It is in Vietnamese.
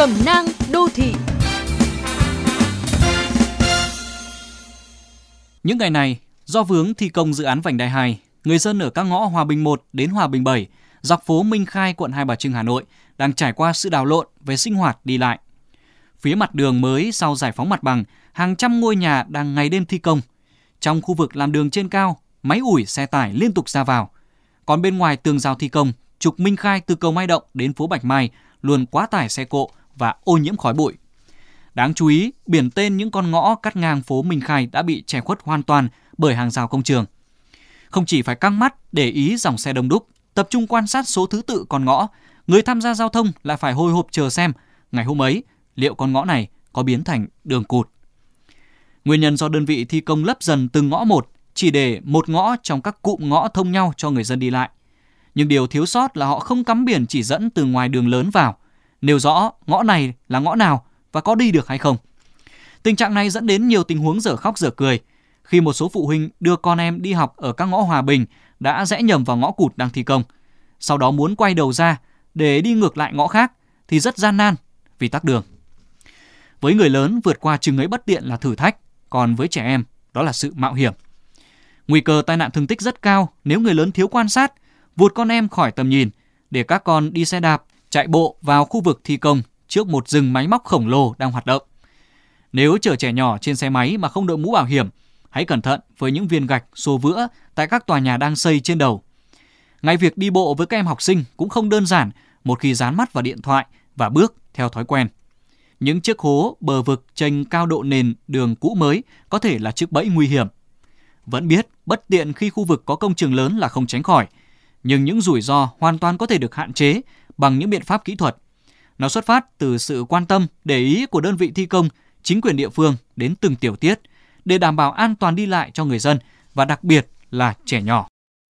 Cẩm nang đô thị Những ngày này, do vướng thi công dự án vành đai 2, người dân ở các ngõ Hòa Bình 1 đến Hòa Bình 7, dọc phố Minh Khai, quận Hai Bà Trưng, Hà Nội đang trải qua sự đào lộn về sinh hoạt đi lại. Phía mặt đường mới sau giải phóng mặt bằng, hàng trăm ngôi nhà đang ngày đêm thi công. Trong khu vực làm đường trên cao, máy ủi xe tải liên tục ra vào. Còn bên ngoài tường rào thi công, trục Minh Khai từ cầu Mai Động đến phố Bạch Mai luôn quá tải xe cộ và ô nhiễm khói bụi. Đáng chú ý, biển tên những con ngõ cắt ngang phố Minh Khai đã bị che khuất hoàn toàn bởi hàng rào công trường. Không chỉ phải căng mắt để ý dòng xe đông đúc, tập trung quan sát số thứ tự con ngõ, người tham gia giao thông lại phải hồi hộp chờ xem ngày hôm ấy liệu con ngõ này có biến thành đường cụt. Nguyên nhân do đơn vị thi công lấp dần từng ngõ một, chỉ để một ngõ trong các cụm ngõ thông nhau cho người dân đi lại. Nhưng điều thiếu sót là họ không cắm biển chỉ dẫn từ ngoài đường lớn vào, nêu rõ ngõ này là ngõ nào và có đi được hay không. Tình trạng này dẫn đến nhiều tình huống dở khóc dở cười, khi một số phụ huynh đưa con em đi học ở các ngõ Hòa Bình đã rẽ nhầm vào ngõ cụt đang thi công. Sau đó muốn quay đầu ra để đi ngược lại ngõ khác thì rất gian nan vì tắc đường. Với người lớn vượt qua chừng ấy bất tiện là thử thách, còn với trẻ em đó là sự mạo hiểm. Nguy cơ tai nạn thương tích rất cao nếu người lớn thiếu quan sát, vụt con em khỏi tầm nhìn để các con đi xe đạp, chạy bộ vào khu vực thi công trước một rừng máy móc khổng lồ đang hoạt động. Nếu chở trẻ nhỏ trên xe máy mà không đội mũ bảo hiểm, hãy cẩn thận với những viên gạch xô vữa tại các tòa nhà đang xây trên đầu. Ngay việc đi bộ với các em học sinh cũng không đơn giản một khi dán mắt vào điện thoại và bước theo thói quen. Những chiếc hố, bờ vực tranh cao độ nền đường cũ mới có thể là chiếc bẫy nguy hiểm. Vẫn biết bất tiện khi khu vực có công trường lớn là không tránh khỏi, nhưng những rủi ro hoàn toàn có thể được hạn chế bằng những biện pháp kỹ thuật. Nó xuất phát từ sự quan tâm, để ý của đơn vị thi công, chính quyền địa phương đến từng tiểu tiết để đảm bảo an toàn đi lại cho người dân và đặc biệt là trẻ nhỏ.